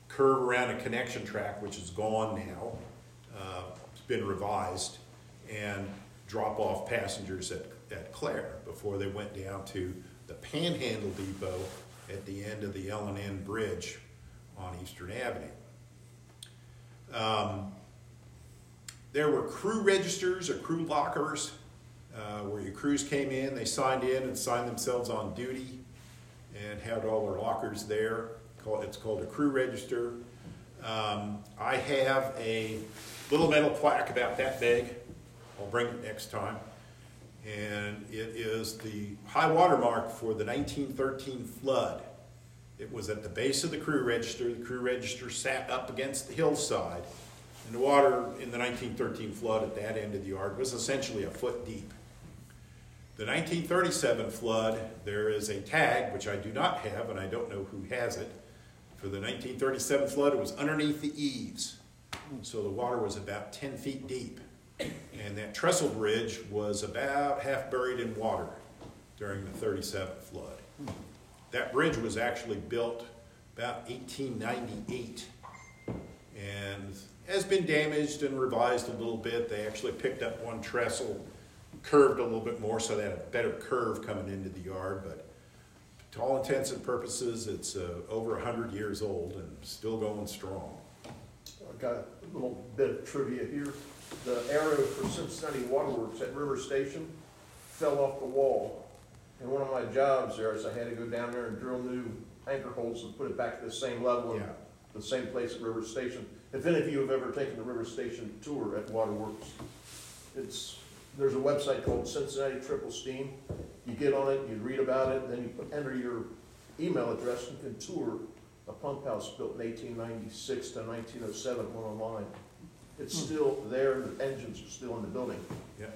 S4: curve around a connection track, which is gone now, uh, it's been revised, and drop off passengers at, at Clare before they went down to the Panhandle Depot at the end of the L and N Bridge on Eastern Avenue. Um, there were crew registers or crew lockers uh, where your crews came in, they signed in and signed themselves on duty and had all their lockers there. It's called a crew register. Um, I have a little metal plaque about that big. I'll bring it next time. And it is the high water mark for the 1913 flood. It was at the base of the crew register. The crew register sat up against the hillside. And the water in the 1913 flood at that end of the yard was essentially a foot deep. The 1937 flood, there is a tag, which I do not have, and I don't know who has it, for the 1937 flood, it was underneath the eaves. So the water was about 10 feet deep. And that trestle bridge was about half buried in water during the 37 flood. That bridge was actually built about 1898 and has been damaged and revised a little bit. They actually picked up one trestle, curved a little bit more so they had a better curve coming into the yard, but to all intents and purposes, it's uh, over 100 years old and still going strong.
S9: I've got a little bit of trivia here. The arrow for Cincinnati Waterworks at River Station fell off the wall. And one of my jobs there is I had to go down there and drill new anchor holes and put it back to the same level. and
S4: Yeah.
S9: the same place at River Station. If any of you have ever taken the River Station tour at Waterworks, it's, there's a website called Cincinnati Triple Steam. You get on it, you read about it, then you put- enter your email address, and you can tour a pump house built in eighteen ninety-six to nineteen oh seven, went online. It's hmm. still there, the engines are still in the building.
S4: Yeah.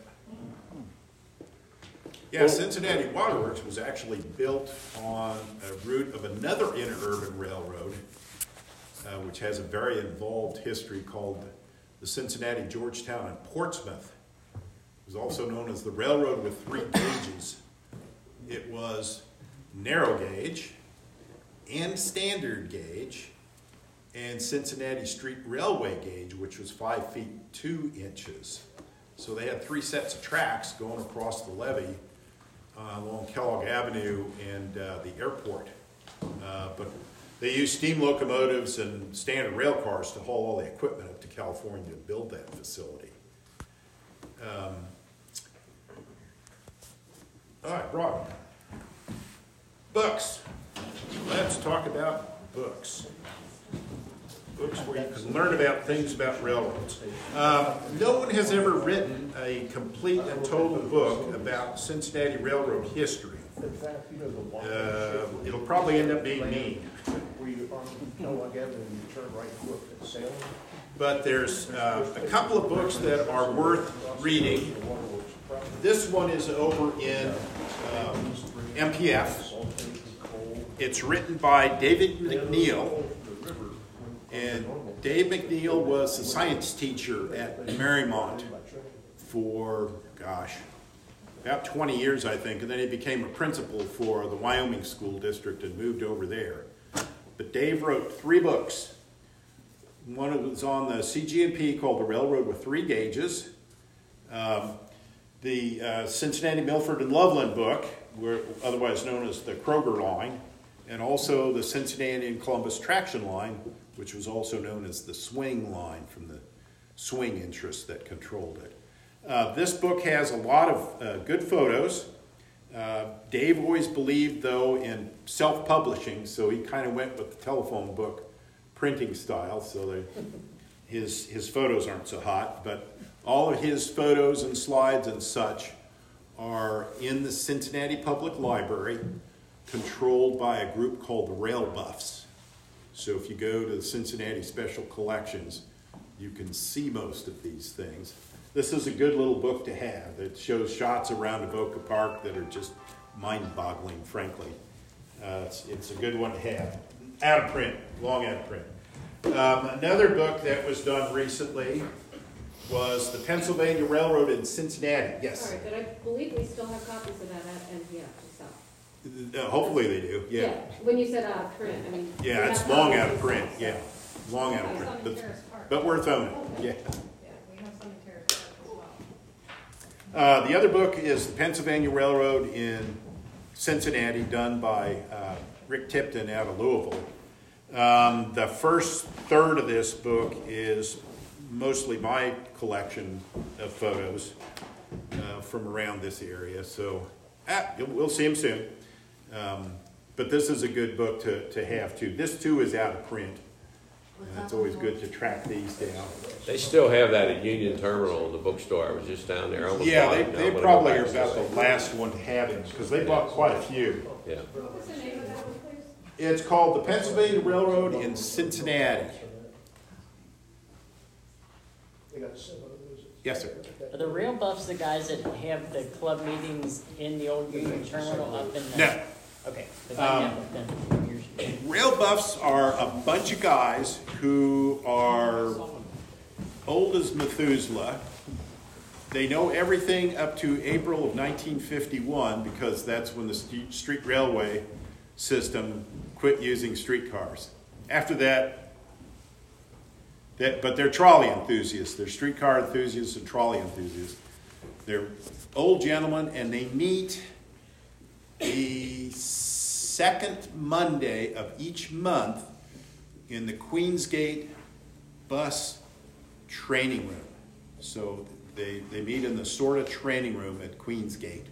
S4: Yeah, Cincinnati Waterworks was actually built on a route of another interurban railroad, uh, which has a very involved history called the Cincinnati, Georgetown, and Portsmouth. It was also known as the railroad with three gauges. It was narrow gauge and standard gauge and Cincinnati Street Railway gauge, which was five feet two inches. So they had three sets of tracks going across the levee along Kellogg Avenue and uh, the airport. Uh, but they used steam locomotives and standard rail cars to haul all the equipment up to California to build that facility. Um, all right, Rob. Books. Let's talk about books. Books where you can learn about things about railroads. Uh, no one has ever written a complete and total book about Cincinnati Railroad history. Uh, it'll probably end up being me. But there's uh, a couple of books that are worth reading. This one is over in um, MPF. It's written by David McNeil. And Dave McNeil was a science teacher at Mariemont for, gosh, about 20 years, I think, and then he became a principal for the Wyoming School District and moved over there. But Dave wrote three books. One was on the CGNP called The Railroad with Three Gauges. Um, the uh, Cincinnati, Milford, and Loveland book, otherwise known as the Kroger line, and also the Cincinnati and Columbus traction line, which was also known as the swing line from the swing interest that controlled it. Uh, this book has a lot of uh, good photos. Uh, Dave always believed, though, in self publishing, so he kind of went with the telephone book printing style, so that his, his photos aren't so hot. But all of his photos and slides and such are in the Cincinnati Public Library, controlled by a group called the Rail Buffs. So if you go to the Cincinnati Special Collections, you can see most of these things. This is a good little book to have. It shows shots around Avoca Park that are just mind-boggling, frankly. Uh, it's, it's a good one to have. Out of print, long out of print. Um, another book that was done recently was the Pennsylvania Railroad in Cincinnati. Yes.
S10: But I believe we still have copies of that at NPF.
S4: Uh, hopefully they do. Yeah.
S10: When you said out of print, I mean. we
S4: Yeah, it's
S10: have
S4: long
S10: copies
S4: out of print. Yeah, long out of print. But, but worth owning. Yeah.
S1: Yeah, we have some in Terrace Park as well.
S4: Uh, the other book is the Pennsylvania Railroad in Cincinnati, done by uh, Rick Tipton out of Louisville. Um, the first third of this book is mostly my collection of photos uh, from around this area. So ah, you'll- we'll see him soon. Um, but this is a good book to, to have too. This too is out of print. And it's always good to track these down.
S5: They still have that at Union Terminal in the bookstore. I was just down there. Almost
S4: Yeah,
S5: bought
S4: they, they
S5: I'm gonna go
S4: probably are about the last one to have it, because they bought quite a few.
S5: Yeah.
S1: What's the name of that one.
S4: It's called the Pennsylvania Railroad in Cincinnati.
S9: They got seven of those.
S4: Yes, sir.
S7: Are the rail buffs the guys that have the club meetings in the old Union Terminal up in the?
S4: No,
S7: Okay.
S4: Um,
S7: met with them years ago.
S4: rail buffs are a bunch of guys who are old as Methuselah. They know everything up to April of 1951 because that's when the street railway system quit using streetcars. After that, that, but they're trolley enthusiasts. They're streetcar enthusiasts and trolley enthusiasts. They're old gentlemen, and they meet the second Monday of each month in the Queensgate bus training room. So they, they meet in the sort of training room at Queensgate.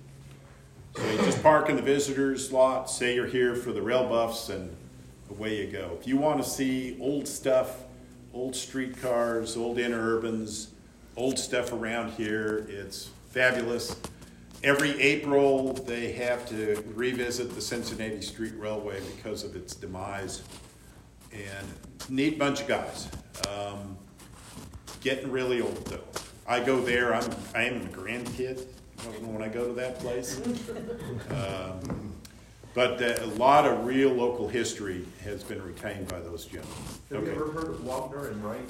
S4: So you just park in the visitors lot, say you're here for the rail buffs, and away you go. If you want to see old stuff, old streetcars, old interurbans, old stuff around here, it's fabulous. Every April, they have to revisit the Cincinnati Street Railway because of its demise. And neat bunch of guys. Um, getting really old though. I go there. I'm I am a grandkid when I go to that place. Um, but uh, a lot of real local history has been retained by those gentlemen.
S9: Have you ever heard of Wagner and Wright?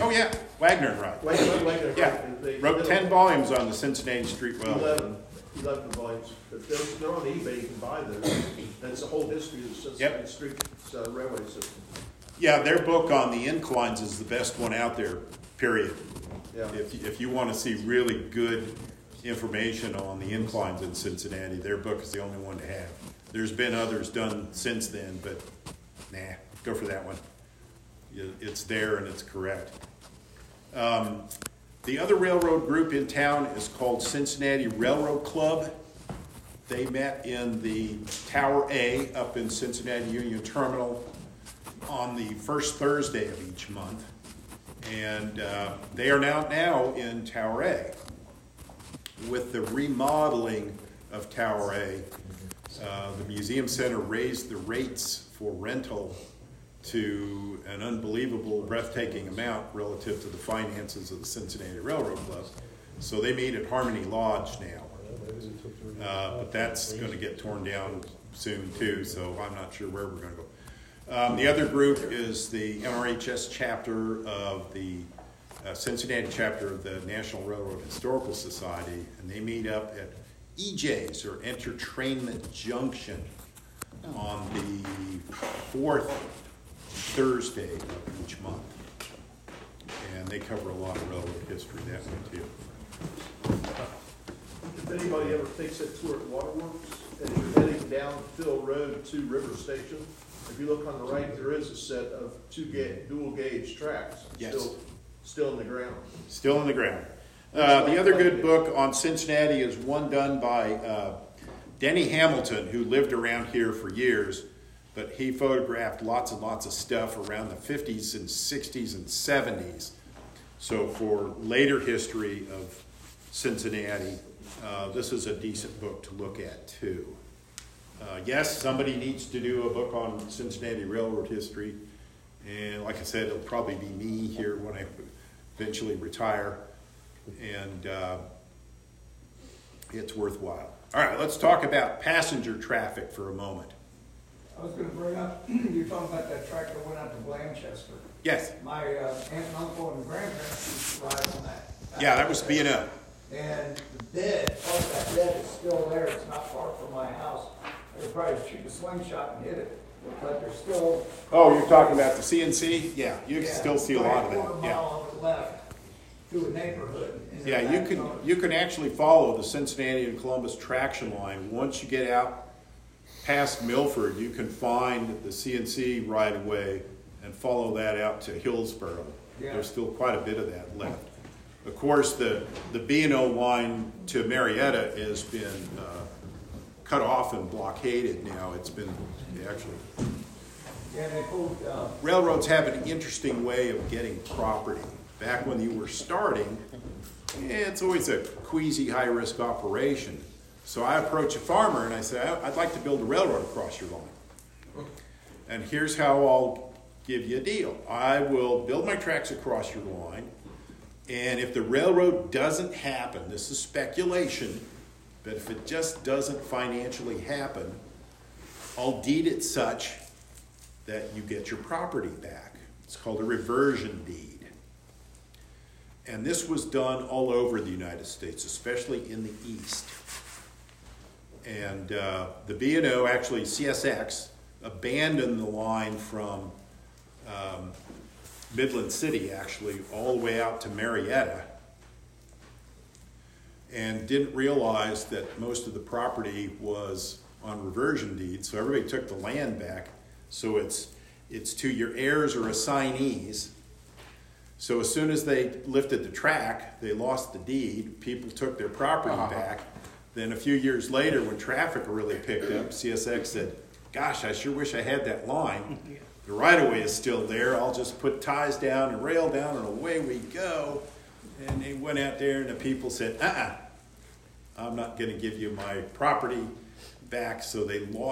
S4: Oh yeah, Wagner and Wright.
S9: Wait, wait, wait, wait,
S4: Yeah,
S9: they-
S4: wrote ten volumes on the Cincinnati Street Railway.
S9: Eleven, eleven volumes, but they're, they're on eBay, you can buy those, and it's the whole history of the Cincinnati. Street uh, Railway System.
S4: Yeah, their book on the inclines is the best one out there. Period.
S9: Yeah.
S4: If if you want to see really good information on the inclines in Cincinnati, their book is the only one to have. There's been others done since then, but nah, go for that one. It's there and it's correct. Um, the other railroad group in town is called Cincinnati Railroad Club. They met in the Tower A up in Cincinnati Union Terminal on the first Thursday of each month. And uh, they are now, now in Tower A. With the remodeling of Tower A, uh, the Museum Center raised the rates for rental to an unbelievable, breathtaking amount relative to the finances of the Cincinnati Railroad Club. So they meet at Harmony Lodge now. Uh, but that's going to get torn down soon too, so I'm not sure where we're going to go. Um, the other group is the NRHS chapter of the uh, Cincinnati chapter of the National Railroad Historical Society, and they meet up at EJ's or Entertainment Junction on the fourth Thursday of each month. And they cover a lot of railroad history that way too.
S9: If anybody ever takes that tour at Waterworks, and you're heading down Phil Road to River Station, if you look on the right, there is a set of two ga, dual gauge tracks.
S4: Yes.
S9: Still, still in the ground.
S4: Still in the ground. Uh, the other good book on Cincinnati is one done by uh, Denny Hamilton, who lived around here for years, but he photographed lots and lots of stuff around the 50s and 60s and 70s. So, for later history of Cincinnati, uh, this is a decent book to look at too. Uh, yes, somebody needs to do a book on Cincinnati Railroad history, and like I said, it'll probably be me here when I eventually retire, and uh, it's worthwhile. All right, let's talk about passenger traffic for a moment.
S11: I was gonna bring up, you're talking about that track that went out to Blanchester.
S4: Yes,
S11: My uh, aunt and uncle and grandparents used to ride on that.
S4: yeah, that was B and O.
S11: And the bed, part of that bed is still there, it's not far from my house. I could probably shoot a slingshot and hit it, but there's still.
S4: Oh, you're talking about the CNC? Yeah, you can
S11: Yeah,
S4: still see a lot of
S11: probably a quarter
S4: that. Yeah.
S11: mile the left a neighborhood.
S4: Yeah, you
S11: back
S4: can you can actually follow the Cincinnati and Columbus traction line. Once you get out past Milford, you can find the CNC right away and follow that out to Hillsboro.
S11: Yeah.
S4: There's still quite a bit of that left. Of course, the the B and O line to Marietta has been uh, cut off and blockaded now. It's been actually
S11: Yeah, they pulled, uh,
S4: railroads have an interesting way of getting property. Back when you were starting, eh, it's always a queasy, high-risk operation. So I approach a farmer and I say, "I- I'd like to build a railroad across your line. And here's how I'll give you a deal. I will build my tracks across your line, and if the railroad doesn't happen, this is speculation, but if it just doesn't financially happen, I'll deed it such that you get your property back. It's called a reversion deed. And this was done all over the United States, especially in the East. And uh, the B&O, actually CSX, abandoned the line from um, Midland City, actually, all the way out to Marietta, and didn't realize that most of the property was on reversion deeds, so everybody took the land back. So it's, it's to your heirs or assignees. So as soon as they lifted the track, they lost the deed, people took their property back. Then a few years later, when traffic really picked up, CSX said, gosh, I sure wish I had that line. The right of way is still there. I'll just put ties down and rail down and away we go. And they went out there and the people said, uh uh-uh, I'm not going to give you my property back. So they lost.